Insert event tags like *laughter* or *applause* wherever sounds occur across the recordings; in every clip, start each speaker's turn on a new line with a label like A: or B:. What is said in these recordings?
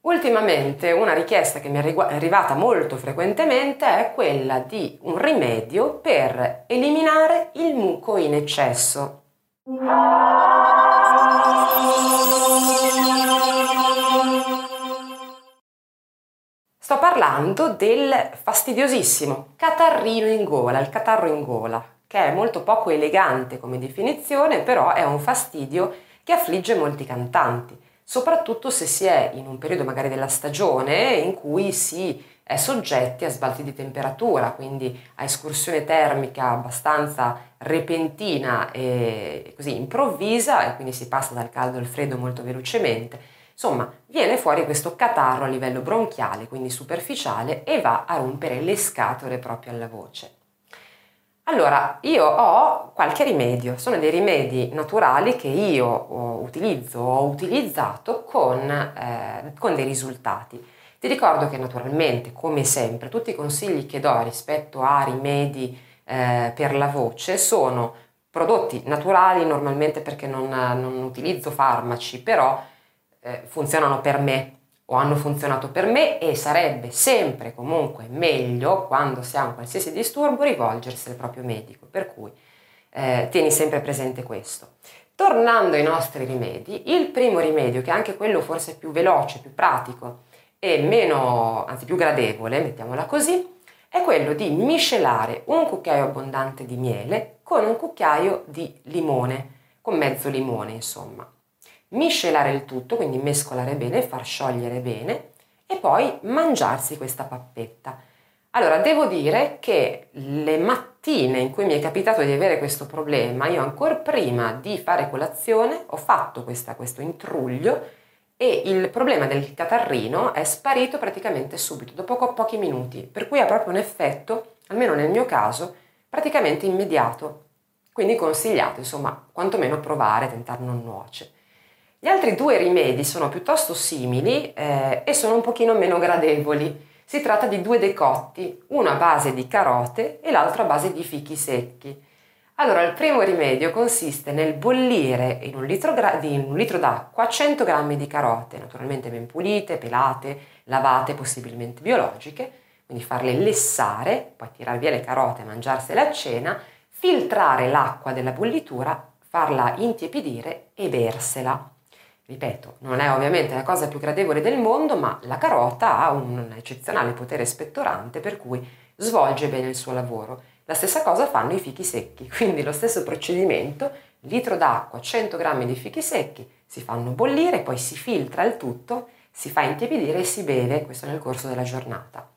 A: Ultimamente una richiesta che mi è arrivata molto frequentemente è quella di un rimedio per eliminare il muco in eccesso. Sto parlando del fastidiosissimo catarrino in gola, il catarro in gola, che è molto poco elegante come definizione, però è un fastidio che affligge molti cantanti soprattutto se si è in un periodo magari della stagione in cui si è soggetti a sbalzi di temperatura, quindi a escursione termica abbastanza repentina e così improvvisa e quindi si passa dal caldo al freddo molto velocemente. Insomma, viene fuori questo catarro a livello bronchiale, quindi superficiale, e va a rompere le scatole proprio alla voce. Allora, io ho qualche rimedio, sono dei rimedi naturali che io utilizzo, ho utilizzato con, eh, con dei risultati. Ti ricordo che naturalmente, come sempre, tutti i consigli che do rispetto a rimedi eh, per la voce sono prodotti naturali normalmente perché non, non utilizzo farmaci, però eh, funzionano per me, o hanno funzionato per me e sarebbe sempre comunque meglio quando si ha un qualsiasi disturbo rivolgersi al proprio medico, per cui eh, tieni sempre presente questo. Tornando ai nostri rimedi, il primo rimedio, che è anche quello forse più veloce, più pratico e meno, anzi più gradevole, mettiamola così, è quello di miscelare un cucchiaio abbondante di miele con un cucchiaio di limone, con mezzo limone insomma miscelare il tutto, quindi mescolare bene, far sciogliere bene e poi mangiarsi questa pappetta. Allora, devo dire che le mattine in cui mi è capitato di avere questo problema, io ancora prima di fare colazione ho fatto questa, questo intruglio e il problema del catarrino è sparito praticamente subito, dopo po- pochi minuti, per cui ha proprio un effetto, almeno nel mio caso, praticamente immediato. Quindi consigliato, insomma, quantomeno provare, tentare non nuoce. Gli altri due rimedi sono piuttosto simili eh, e sono un pochino meno gradevoli. Si tratta di due decotti, uno a base di carote e l'altro a base di fichi secchi. Allora, il primo rimedio consiste nel bollire in un litro, gra- in un litro d'acqua 100 g di carote, naturalmente ben pulite, pelate, lavate, possibilmente biologiche, quindi farle lessare, poi tirare via le carote e mangiarsele a cena, filtrare l'acqua della bollitura, farla intiepidire e bersela. Ripeto, non è ovviamente la cosa più gradevole del mondo, ma la carota ha un eccezionale potere spettorante per cui svolge bene il suo lavoro. La stessa cosa fanno i fichi secchi, *laughs* quindi lo stesso procedimento, litro d'acqua, 100 g di fichi secchi, si fanno bollire, poi si filtra il tutto, si fa intiepidire e si beve, questo nel corso della giornata.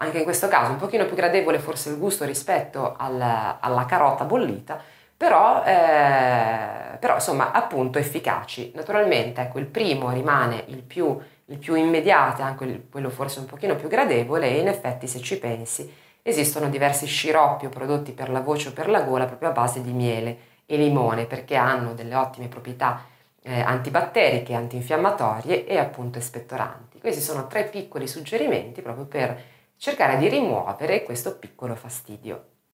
A: Anche in questo caso un pochino più gradevole forse il gusto rispetto alla, alla carota bollita, però, eh, però insomma appunto efficaci. Naturalmente ecco il primo rimane il più, il più immediato, anche il, quello forse un pochino più gradevole e in effetti se ci pensi esistono diversi sciroppi o prodotti per la voce o per la gola proprio a base di miele e limone perché hanno delle ottime proprietà eh, antibatteriche, antinfiammatorie e appunto espettoranti. Questi sono tre piccoli suggerimenti proprio per cercare di rimuovere questo piccolo fastidio.